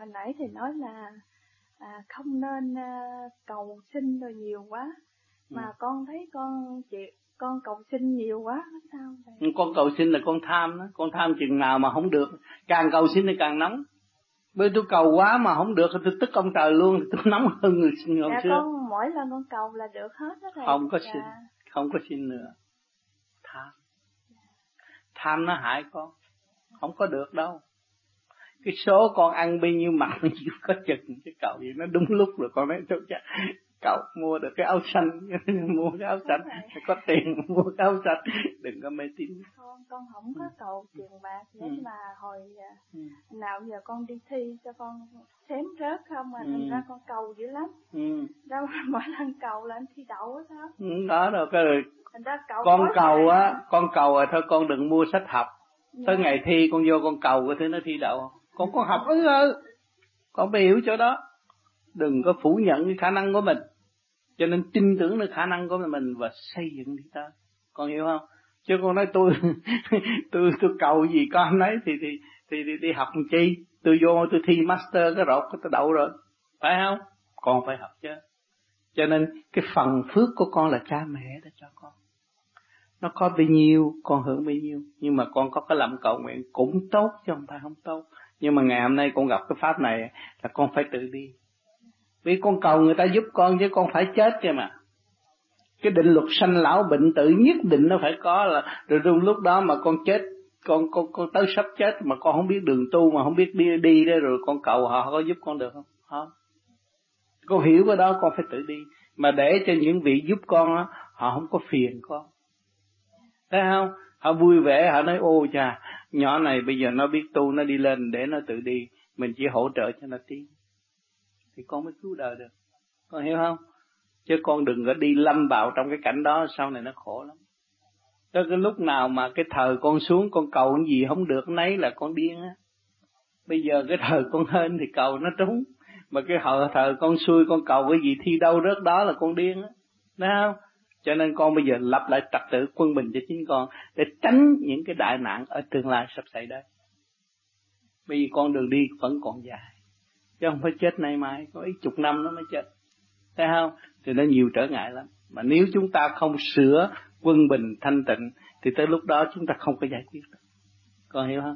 hồi nãy thì nói là à, không nên à, cầu xin rồi nhiều quá. Mà ừ. con thấy con chị con cầu xin nhiều quá sao vậy? con cầu xin là con tham đó con tham chừng nào mà không được. Càng cầu xin thì càng nóng. Bởi tôi cầu quá mà không được tôi tức ông trời luôn. Tôi nóng hơn người xin hồi dạ, xưa. con mỗi lần con cầu là được hết đó thầy. Không có dạ. xin không có xin nữa. Tham. Tham nó hại con. Không có được đâu cái số con ăn bao nhiêu mặt bao nhiêu có chừng cái cậu gì nó đúng lúc rồi. Con nói tôi chắc cậu mua được cái áo xanh. Mua cái áo xanh có tiền mua cái áo xanh. Đừng có mê tín. Con con không có cầu tiền bạc. Nữa ừ. mà hồi à, ừ. nào giờ con đi thi cho con xém rớt không mà ừ. thành ra con cầu dữ lắm. Ừ. đâu mỗi lần cầu là anh thi đậu á sao? Ừ, đó rồi cái rồi con cầu á con cầu rồi thôi con đừng mua sách học. Dạ. tới ngày thi con vô con cầu cái thứ nó thi đậu con con học ư ư con phải hiểu chỗ đó. Đừng có phủ nhận cái khả năng của mình. Cho nên tin tưởng được khả năng của mình và xây dựng đi tới. Con hiểu không? Chứ con nói tôi tôi tôi cầu gì con nói thì thì thì, đi, đi học làm chi? Tôi vô tôi thi master cái rột tôi đậu rồi. Phải không? Con phải học chứ. Cho nên cái phần phước của con là cha mẹ đã cho con nó có bấy nhiêu con hưởng bấy nhiêu. Nhưng mà con có cái lòng cầu nguyện cũng tốt chứ không phải không tốt. Nhưng mà ngày hôm nay con gặp cái pháp này là con phải tự đi. Vì con cầu người ta giúp con chứ con phải chết chứ mà. Cái định luật sanh lão bệnh tử nhất định nó phải có là rồi trong lúc đó mà con chết con con con tới sắp chết mà con không biết đường tu mà không biết đi đi đó rồi con cầu họ có giúp con được không? Không. Con hiểu cái đó con phải tự đi. Mà để cho những vị giúp con đó, họ không có phiền con thấy không? Họ vui vẻ, họ nói, ô cha, nhỏ này bây giờ nó biết tu, nó đi lên để nó tự đi. Mình chỉ hỗ trợ cho nó tiến thì con mới cứu đời được. Con hiểu không? Chứ con đừng có đi lâm vào trong cái cảnh đó, sau này nó khổ lắm. Tới cái lúc nào mà cái thời con xuống, con cầu cái gì không được, nấy là con điên á. Bây giờ cái thời con hên thì cầu nó trúng. Mà cái thời thời con xuôi, con cầu cái gì thi đâu rớt đó là con điên á. Thấy không? Cho nên con bây giờ lập lại trật tự quân bình cho chính con để tránh những cái đại nạn ở tương lai sắp xảy đến. Bởi vì con đường đi vẫn còn dài. Chứ không phải chết nay mai, có ít chục năm nó mới chết. Thấy không? Thì nó nhiều trở ngại lắm. Mà nếu chúng ta không sửa quân bình thanh tịnh, thì tới lúc đó chúng ta không có giải quyết được. Con hiểu không?